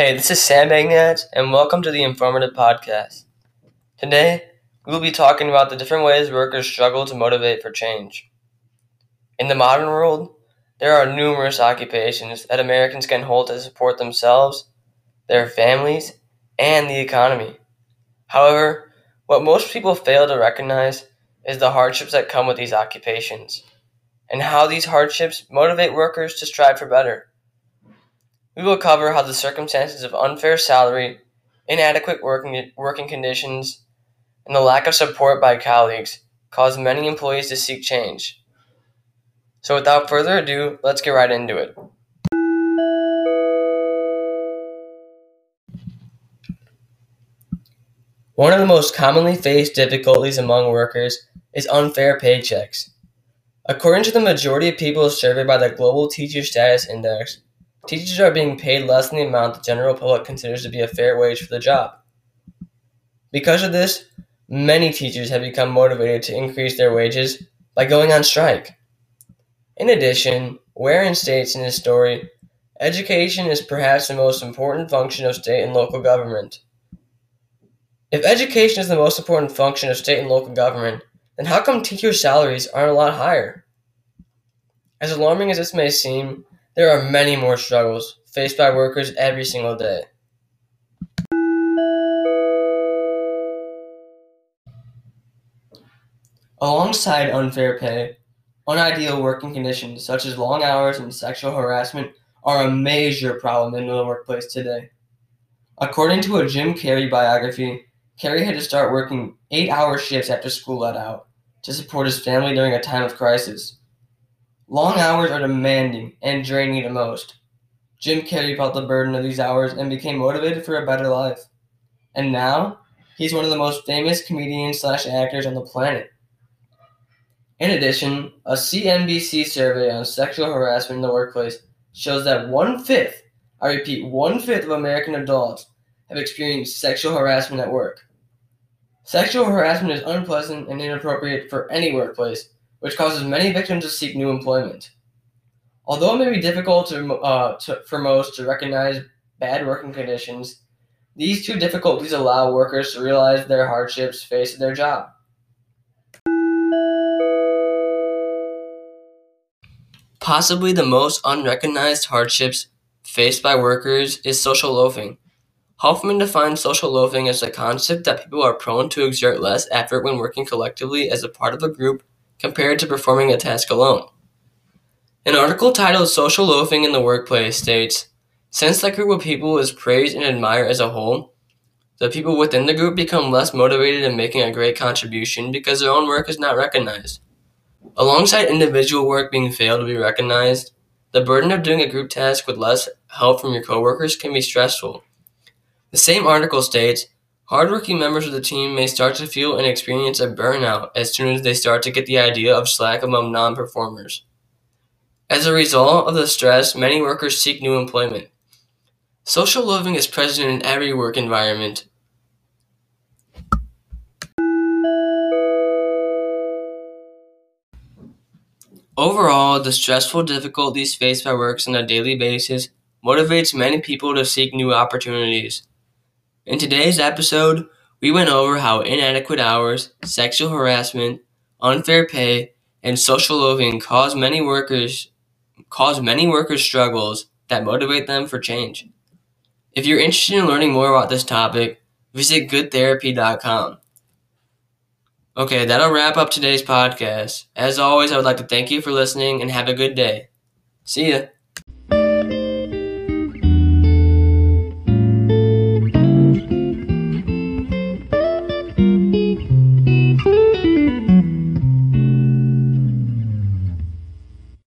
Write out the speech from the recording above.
Hey, this is Sam Bagnat, and welcome to the Informative Podcast. Today, we will be talking about the different ways workers struggle to motivate for change. In the modern world, there are numerous occupations that Americans can hold to support themselves, their families, and the economy. However, what most people fail to recognize is the hardships that come with these occupations, and how these hardships motivate workers to strive for better. We will cover how the circumstances of unfair salary, inadequate working, working conditions, and the lack of support by colleagues cause many employees to seek change. So, without further ado, let's get right into it. One of the most commonly faced difficulties among workers is unfair paychecks. According to the majority of people surveyed by the Global Teacher Status Index, Teachers are being paid less than the amount the general public considers to be a fair wage for the job. Because of this, many teachers have become motivated to increase their wages by going on strike. In addition, Warren states in his story, education is perhaps the most important function of state and local government. If education is the most important function of state and local government, then how come teacher salaries aren't a lot higher? As alarming as this may seem, there are many more struggles faced by workers every single day. Alongside unfair pay, unideal working conditions such as long hours and sexual harassment are a major problem in the workplace today. According to a Jim Carrey biography, Carrey had to start working eight hour shifts after school let out to support his family during a time of crisis. Long hours are demanding and draining the most. Jim Carrey felt the burden of these hours and became motivated for a better life. And now, he's one of the most famous comedians slash actors on the planet. In addition, a CNBC survey on sexual harassment in the workplace shows that one fifth, I repeat, one fifth of American adults have experienced sexual harassment at work. Sexual harassment is unpleasant and inappropriate for any workplace, which causes many victims to seek new employment. Although it may be difficult to, uh, to, for most to recognize bad working conditions, these two difficulties allow workers to realize their hardships faced at their job. Possibly the most unrecognized hardships faced by workers is social loafing. Hoffman defines social loafing as the concept that people are prone to exert less effort when working collectively as a part of a group compared to performing a task alone. An article titled Social Loafing in the Workplace states Since that group of people is praised and admired as a whole, the people within the group become less motivated in making a great contribution because their own work is not recognized. Alongside individual work being failed to be recognized, the burden of doing a group task with less help from your coworkers can be stressful. The same article states Hardworking members of the team may start to feel and experience a burnout as soon as they start to get the idea of slack among non performers. As a result of the stress, many workers seek new employment. Social loafing is present in every work environment. Overall, the stressful difficulties faced by workers on a daily basis motivates many people to seek new opportunities. In today's episode, we went over how inadequate hours, sexual harassment, unfair pay, and social loafing cause many workers cause many workers struggles that motivate them for change. If you're interested in learning more about this topic, visit goodtherapy.com. Okay, that'll wrap up today's podcast. As always, I would like to thank you for listening and have a good day. See ya.